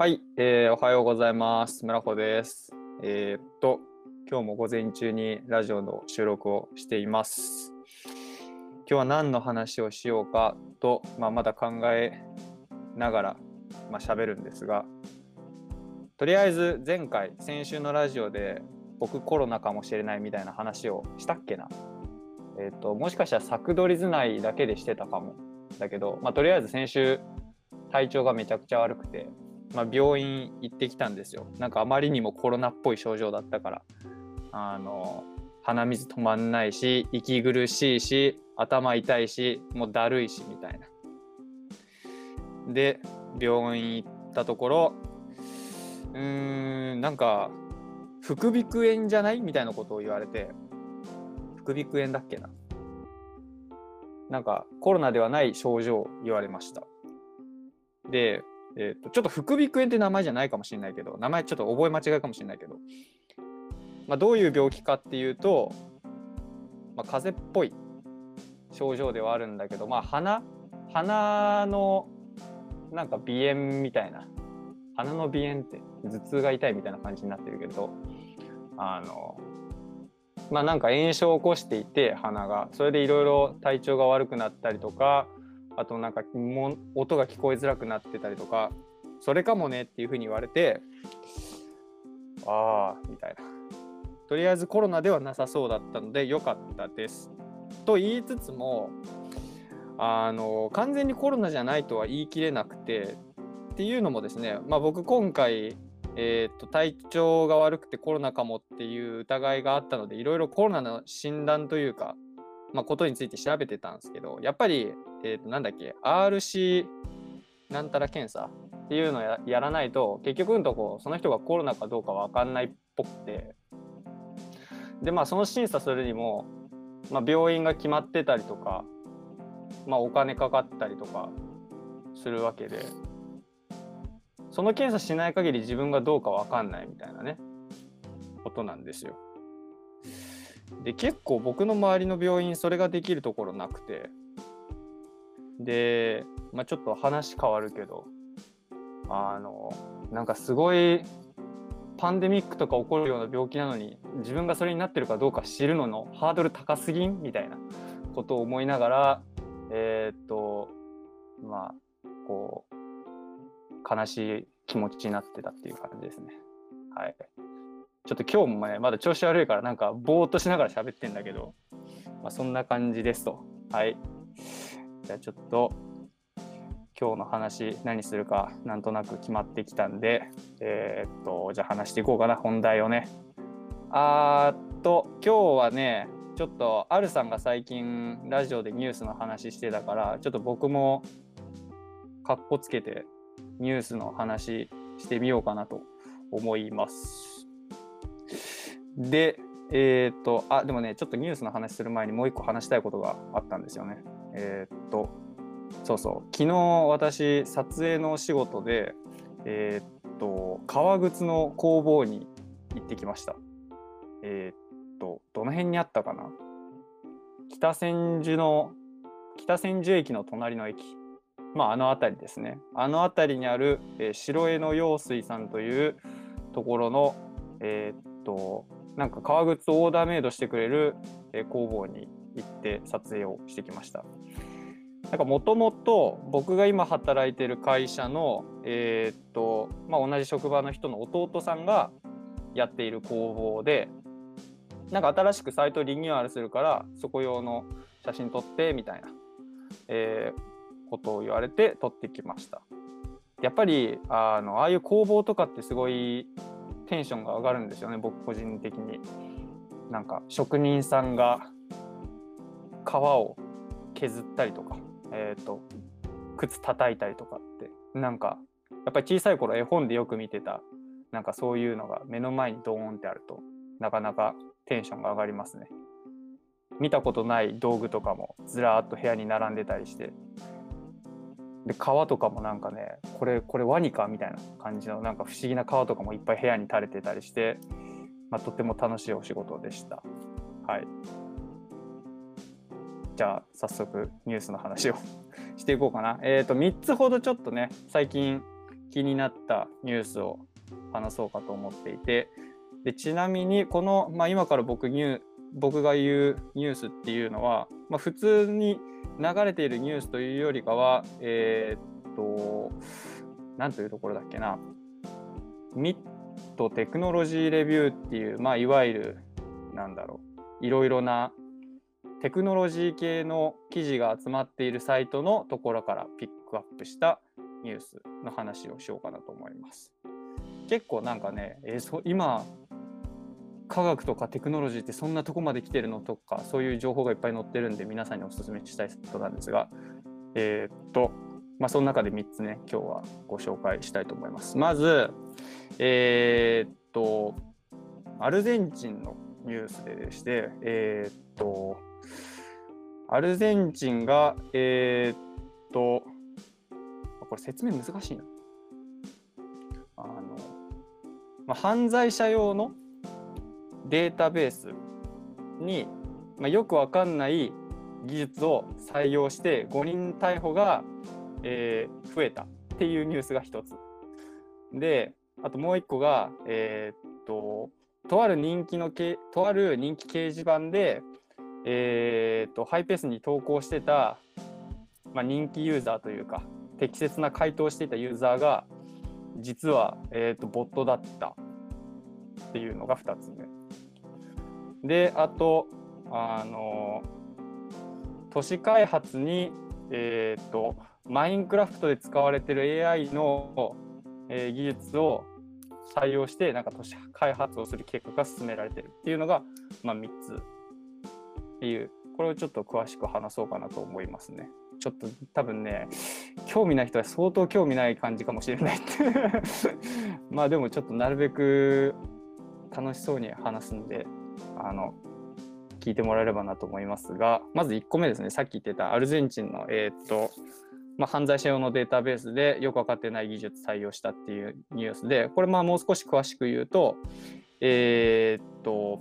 はい、えーおはようございます。村穂です。えーっと、今日も午前中にラジオの収録をしています。今日は何の話をしようかと、まあ、まだ考えながら、まあ、喋るんですが、とりあえず前回、先週のラジオで僕コロナかもしれないみたいな話をしたっけな。えーっと、もしかしたら作取り図内だけでしてたかも。だけど、まあ、とりあえず先週、体調がめちゃくちゃ悪くて、まあ、病院行ってきたんですよ。なんかあまりにもコロナっぽい症状だったから、あの、鼻水止まんないし、息苦しいし、頭痛いし、もうだるいし、みたいな。で、病院行ったところ、うーん、なんか、副鼻腔炎じゃないみたいなことを言われて、副鼻腔炎だっけな。なんか、コロナではない症状を言われました。で、えーとちょっと副鼻腔炎って名前じゃないかもしれないけど名前ちょっと覚え間違いかもしれないけど、まあ、どういう病気かっていうと、まあ、風邪っぽい症状ではあるんだけど、まあ、鼻鼻のなんか鼻炎みたいな鼻の鼻炎って頭痛が痛いみたいな感じになってるけどあのまあなんか炎症を起こしていて鼻が。それでいろいろ体調が悪くなったりとかあとなんかも音が聞こえづらくなってたりとかそれかもねっていうふうに言われてああみたいな。とりあえずコロナではなさそうだったので良かったです。と言いつつもあの完全にコロナじゃないとは言い切れなくてっていうのもですね、まあ、僕今回、えー、と体調が悪くてコロナかもっていう疑いがあったのでいろいろコロナの診断というか、まあ、ことについて調べてたんですけどやっぱりえー、となんだっけ RC なんたら検査っていうのをやらないと結局のとこその人がコロナかどうか分かんないっぽくてでまあその審査するにも、まあ、病院が決まってたりとか、まあ、お金かかったりとかするわけでその検査しない限り自分がどうか分かんないみたいなねことなんですよ。で結構僕の周りの病院それができるところなくてで、まあ、ちょっと話変わるけどあのなんかすごいパンデミックとか起こるような病気なのに自分がそれになってるかどうか知るののハードル高すぎんみたいなことを思いながらえーっとまあこう悲しい気持ちになってたっていう感じですね。はい。ちょっと今日もねまだ調子悪いからなんかぼーっとしながら喋ってんだけど、まあ、そんな感じですと。はい。じゃあちょっと今日の話何するかなんとなく決まってきたんで、えーっと、じゃあ話していこうかな、本題をね。あーっと、今日はね、ちょっと、アルさんが最近ラジオでニュースの話してたから、ちょっと僕もかっこつけてニュースの話してみようかなと思います。で、えーっと、あ、でもね、ちょっとニュースの話する前にもう一個話したいことがあったんですよね。えーっと、そうそう、昨日私、撮影のお仕事で、えーっと、革靴の工房に行ってきました。えっと、どの辺にあったかな？北千住の、北千住駅の隣の駅。まあ、あの辺りですね。あの辺りにある、え白江の用水さんというところの、えっと、なんか革靴をオーダーメイドしてくれる、工房に行って撮影をしてきました。なんかもともと僕が今働いてる会社の、えーっとまあ、同じ職場の人の弟さんがやっている工房でなんか新しくサイトリニューアルするからそこ用の写真撮ってみたいな、えーことを言われて撮ってきました。やっぱりあのああいう工房とかってすごいテンションが上がるんですよね僕個人的に。なんか職人さんが革を削ったりとか、えー、と靴叩いたりとかってなんかやっぱり小さい頃絵本でよく見てたなんかそういうのが目の前にドーンってあるとなかなかテンションが上がりますね。見たことない道具とかもずらーっと部屋に並んでたりしてで革とかもなんかねこれこれワニかみたいな感じのなんか不思議な革とかもいっぱい部屋に垂れてたりして、まあ、とても楽しいお仕事でした。はい。じゃあ早速ニュースの話をしていこうかな。えっ、と3つほどちょっとね最近気になったニュースを話そうかと思っていてでちなみにこの、まあ、今から僕ニュ僕が言うニュースっていうのは、まあ、普通に流れているニュースというよりかはえー、っと何というところだっけなミッドテクノロジーレビューっていう、まあ、いわゆるなんだろういろいろなテクノロジー系の記事が集まっているサイトのところからピックアップしたニュースの話をしようかなと思います。結構なんかね、えー、そ今科学とかテクノロジーってそんなとこまで来てるのとかそういう情報がいっぱい載ってるんで皆さんにお勧めしたいことなんですがえー、っとまあその中で3つね今日はご紹介したいと思います。まずえー、っとアルゼンチンのニュースでしてえー、っとアルゼンチンがえっとこれ説明難しいな。あの、まあ、犯罪者用のデータベースに、まあ、よくわかんない技術を採用して5人逮捕が、えー、増えたっていうニュースが一つ。で、あともう一個が、えー、っと、とある人気のけ、とある人気掲示板で、えー、っと、ハイペースに投稿してた、まあ、人気ユーザーというか、適切な回答をしていたユーザーが、実は、えー、とボットだったっていうのが2つ目。で、あと、あの、都市開発に、えっ、ー、と、マインクラフトで使われてる AI の、えー、技術を採用して、なんか都市開発をする計画が進められてるっていうのが、まあ、3つ。っていう、これをちょっと詳しく話そうかなと思いますね。ちょっと多分ね、興味ない人は相当興味ない感じかもしれないって。まあでもちょっとなるべく楽しそうに話すんで、あの、聞いてもらえればなと思いますが、まず1個目ですね、さっき言ってたアルゼンチンの、えー、っと、まあ、犯罪者用のデータベースでよく分かってない技術採用したっていうニュースで、これまあもう少し詳しく言うと、えー、っと、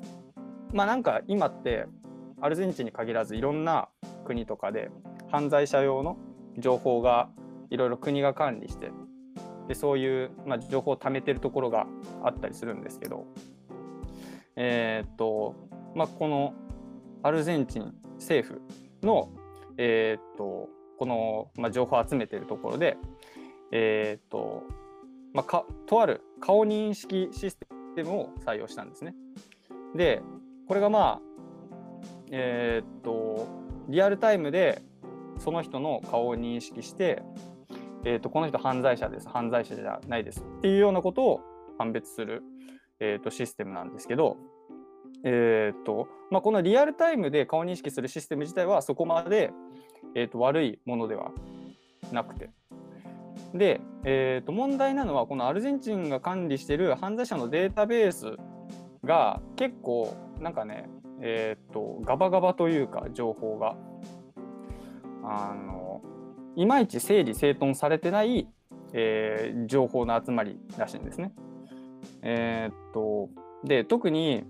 まあなんか今ってアルゼンチンに限らずいろんな国とかで犯罪者用の情報がいろいろ国が管理してでそういう、まあ、情報を貯めてるところがあったりするんですけど、えー、っとまあ、このアルゼンチン政府の、えー、っとこの、まあ、情報を集めているところで、え、っとまあ、かとある顔認識システムを採用したんですね。でこれがまあえ、っとリアルタイムでその人の顔を認識して、えーと、この人犯罪者です、犯罪者じゃないですっていうようなことを判別する、えーと、システムなんですけど、えーとまあ、このリアルタイムで顔認識するシステム自体はそこまで、えーと、悪いものではなくて。で、えー、と問題なのはこのアルゼンチンが管理している犯罪者のデータベースが結構なんかね、えー、とガバガバというか情報があのいまいち整理整頓されてない、えー、情報の集まりらしいんですね。え、っとで特に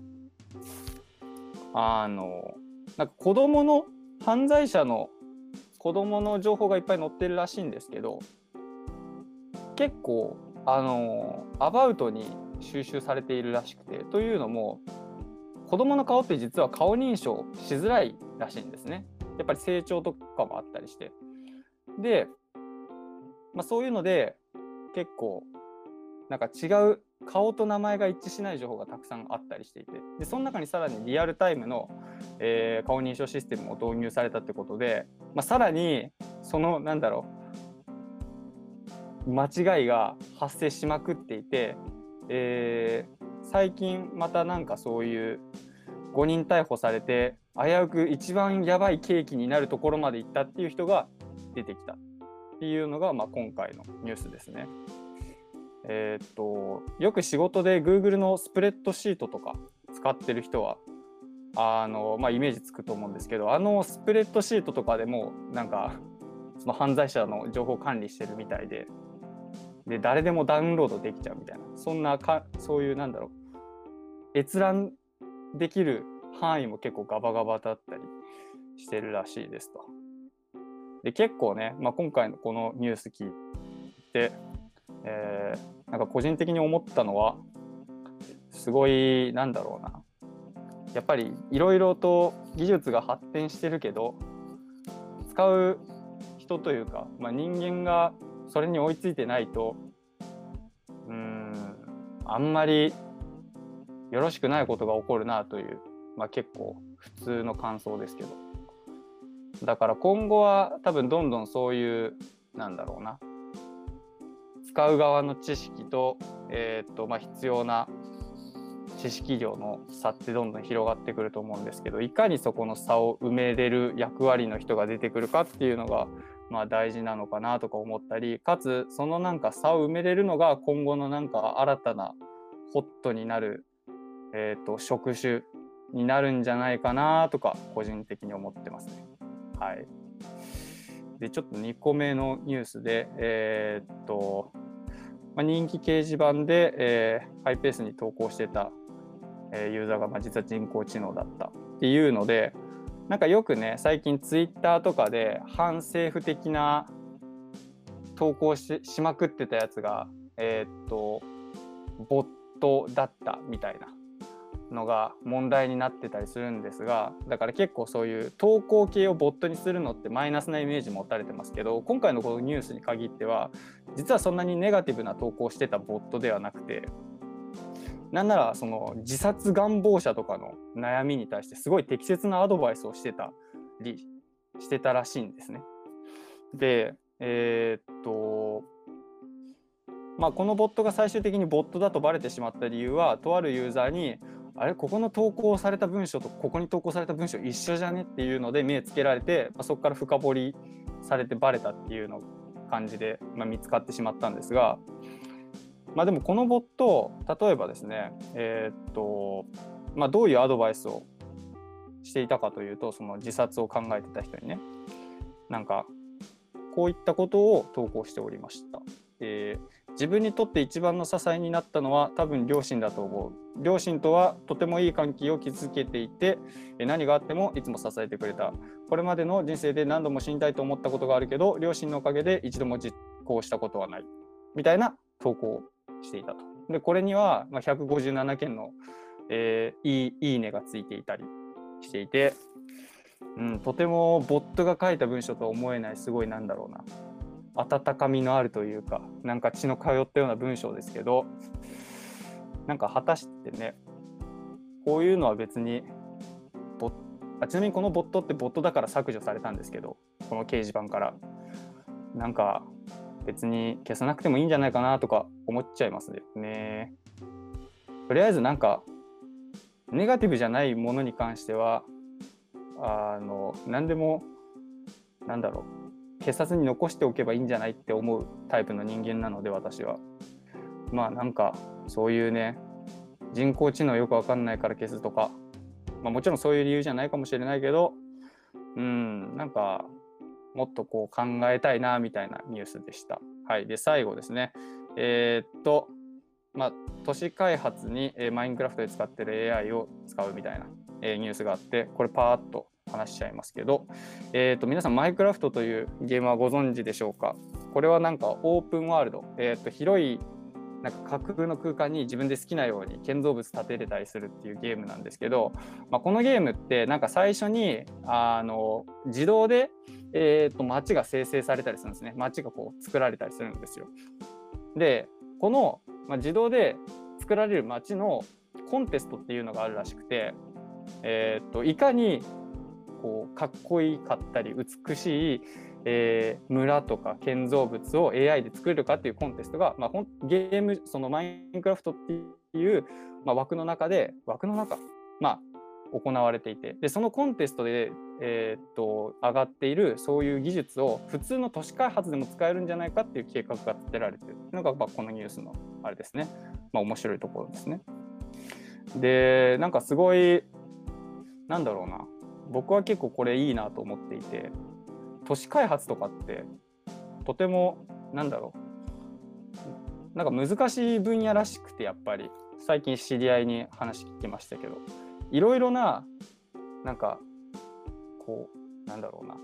あのなんか子供の犯罪者の子供の情報がいっぱい載ってるらしいんですけど結構あのアバウトに収集されているらしくてというのも子供の顔って実は顔認証しづらいらしいんですね。やっぱり成長とかもあったりして。で、まあ、そういうので結構なんか違う顔と名前が一致しない情報がたくさんあったりしていてでその中にさらにリアルタイムの、えー、顔認証システムも導入されたってことで、まあ、さらにそのなんだろう間違いが発生しまくっていて、えー、最近またなんかそういう5人逮捕されて危うく一番やばいケーキになるところまで行ったっていう人が出てきたっていうのが、まあ、今回のニュースですね。えー、っとよく仕事で Google のスプレッドシートとか使ってる人はあの、まあ、イメージつくと思うんですけどあのスプレッドシートとかでもなんかその犯罪者の情報管理してるみたいでで誰でもダウンロードできちゃうみたいなそんなかそういうなんだろう閲覧できる範囲も結構ガバガバだったりしてるらしいですと。で結構ね、まあ、今回のこのニュース聞いてえー、なんか個人的に思ったのはすごいなんだろうな。やっぱりいろいろと技術が発展してるけど使う人というか、まあ、人間がそれに追いついてないとうんあんまりよろしくないことが起こるなという、まあ、結構普通の感想ですけど。だから今後は多分どんどんそういうなんだろうな。使う側の知識と,、えーとまあ、必要な知識量の差ってどんどん広がってくると思うんですけどいかにそこの差を埋めれる役割の人が出てくるかっていうのが、まあ、大事なのかなとか思ったりかつそのなんか差を埋めれるのが今後のなんか新たなホットになる、えーと、職種になるんじゃないかなとか個人的に思ってますね。はい、でちょっと2個目のニュースで、えー、っとまあ、人気掲示板で、えー、ハイペースに投稿してたえユーザーがまあ実は人工知能だったっていうのでなんかよくね最近ツイッターとかで反政府的な投稿ししまくってたやつがえー、っとボットだったみたいなのが問題になってたりするんですがだから結構そういう投稿系をボットにするのってマイナスなイメージ持たれてますけど今回のこのニュースに限っては実はそんなにネガティブな投稿してたボットではなくてなんならその自殺願望者とかの悩みに対してすごい適切なアドバイスをしてたりしてたらしいんですね。で、えー、っと、まあ、このボットが最終的にボットだとバレてしまった理由は、とあるユーザーに、あれ、ここの投稿された文章とここに投稿された文章一緒じゃね？っていうので目つけられて、まあ、そこから深掘りされてバレたっていうの感じで、まあ、見つかってしまったんですが、まあ、でもこのボット例えばですね、えー、っとまあ、どういうアドバイスをしていたかというとその自殺を考えてた人にねなんかこういったことを投稿しておりました。えー、自分にとって一番の支えになったのは多分両親だと思う。両親とはとてもいい関係を築けていて何があってもいつも支えてくれた。これまでの人生で何度も死にたいと思ったことがあるけど両親のおかげで一度も実行したことはない。みたいな投稿をしていたと。で、これには157件の、えー、いいいいねがついていたりしていて、うん、とてもボットが書いた文章とは思えないすごいなんだろうな温かみのあるというかなんか血の通ったような文章ですけどなんか果たしてねこういうのは別にボあちなみにこのボットってボットだから削除されたんですけどこの掲示板からなんか別に消さなくてもいいんじゃないかなとか思っちゃいますね。とりあえずなんかネガティブじゃないものに関してはあの何でもなんだろう消さずに残しておけばいいんじゃないって思うタイプの人間なので私は。まあなんかそういうね人工知能よくわかんないから消すとか、まあ、もちろんそういう理由じゃないかもしれないけどうんなんかもっとこう考えたいなみたいなニュースでした。はい、で最後ですね、えー、っと、まあ、都市開発に、えー、マインクラフトで使ってる AI を使うみたいな、えー、ニュースがあって、これパーッと話しちゃいますけど、えー、と皆さん、マイクラフトというゲームはご存知でしょうか？これはなんかオープンワールド、えー、と広いなんか架空の空間に自分で好きなように建造物建てれたりするっていうゲームなんですけど、まあ、このゲームってなんか最初にあの自動で、えー、と街が生成されたりするんですね。街がこう作られたりするんですよ。でこの、まあ、自動で作られる街のコンテストっていうのがあるらしくて、えー、といかにこうかっこいいかったり美しいえー、村とか建造物を AI で作れるかっていうコンテストが、まあ、ゲームそのマインクラフトっていう、まあ、枠の中で枠の中、まあ、行われていてでそのコンテストで、えー、っと上がっているそういう技術を普通の都市開発でも使えるんじゃないかっていう計画が立てられてる。のが、まあ、このニュースのあれですね、まあ、面白いところですね。でなんかすごいなんだろうな。僕は結構これいいなと思っていて都市開発とかってとてもなんだろうなんか難しい分野らしくてやっぱり。最近知り合いに話聞きましたけどいろいろななんかこうなんだろうな。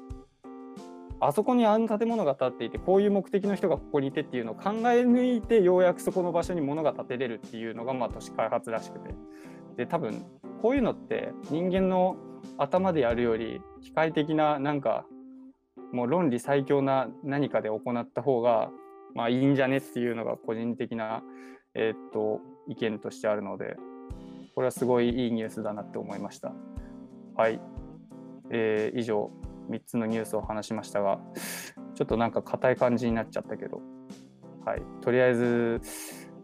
あそこにあの建物が建っていてこういう目的の人がここにいてっていうのを考え抜いてようやくそこの場所に物が建てれるっていうのがまあ都市開発らしくて。で多分こういうのって人間の頭でやるより機械的ななんかもう論理最強な何かで行った方がまあいいんじゃねっていうのが個人的な、え、っと意見としてあるのでこれはすごいいいニュースだなって思いました。はい、えー、以上3つのニュースを話しましたがちょっとなんか硬い感じになっちゃったけど、はい、とりあえず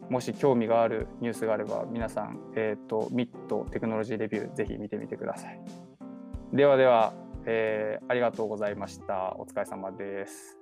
もし興味があるニュースがあれば皆さん、えーと、ミッドテクノロジーレビューぜひ見てみてください。ではでは、えー、ありがとうございました。お疲れ様です。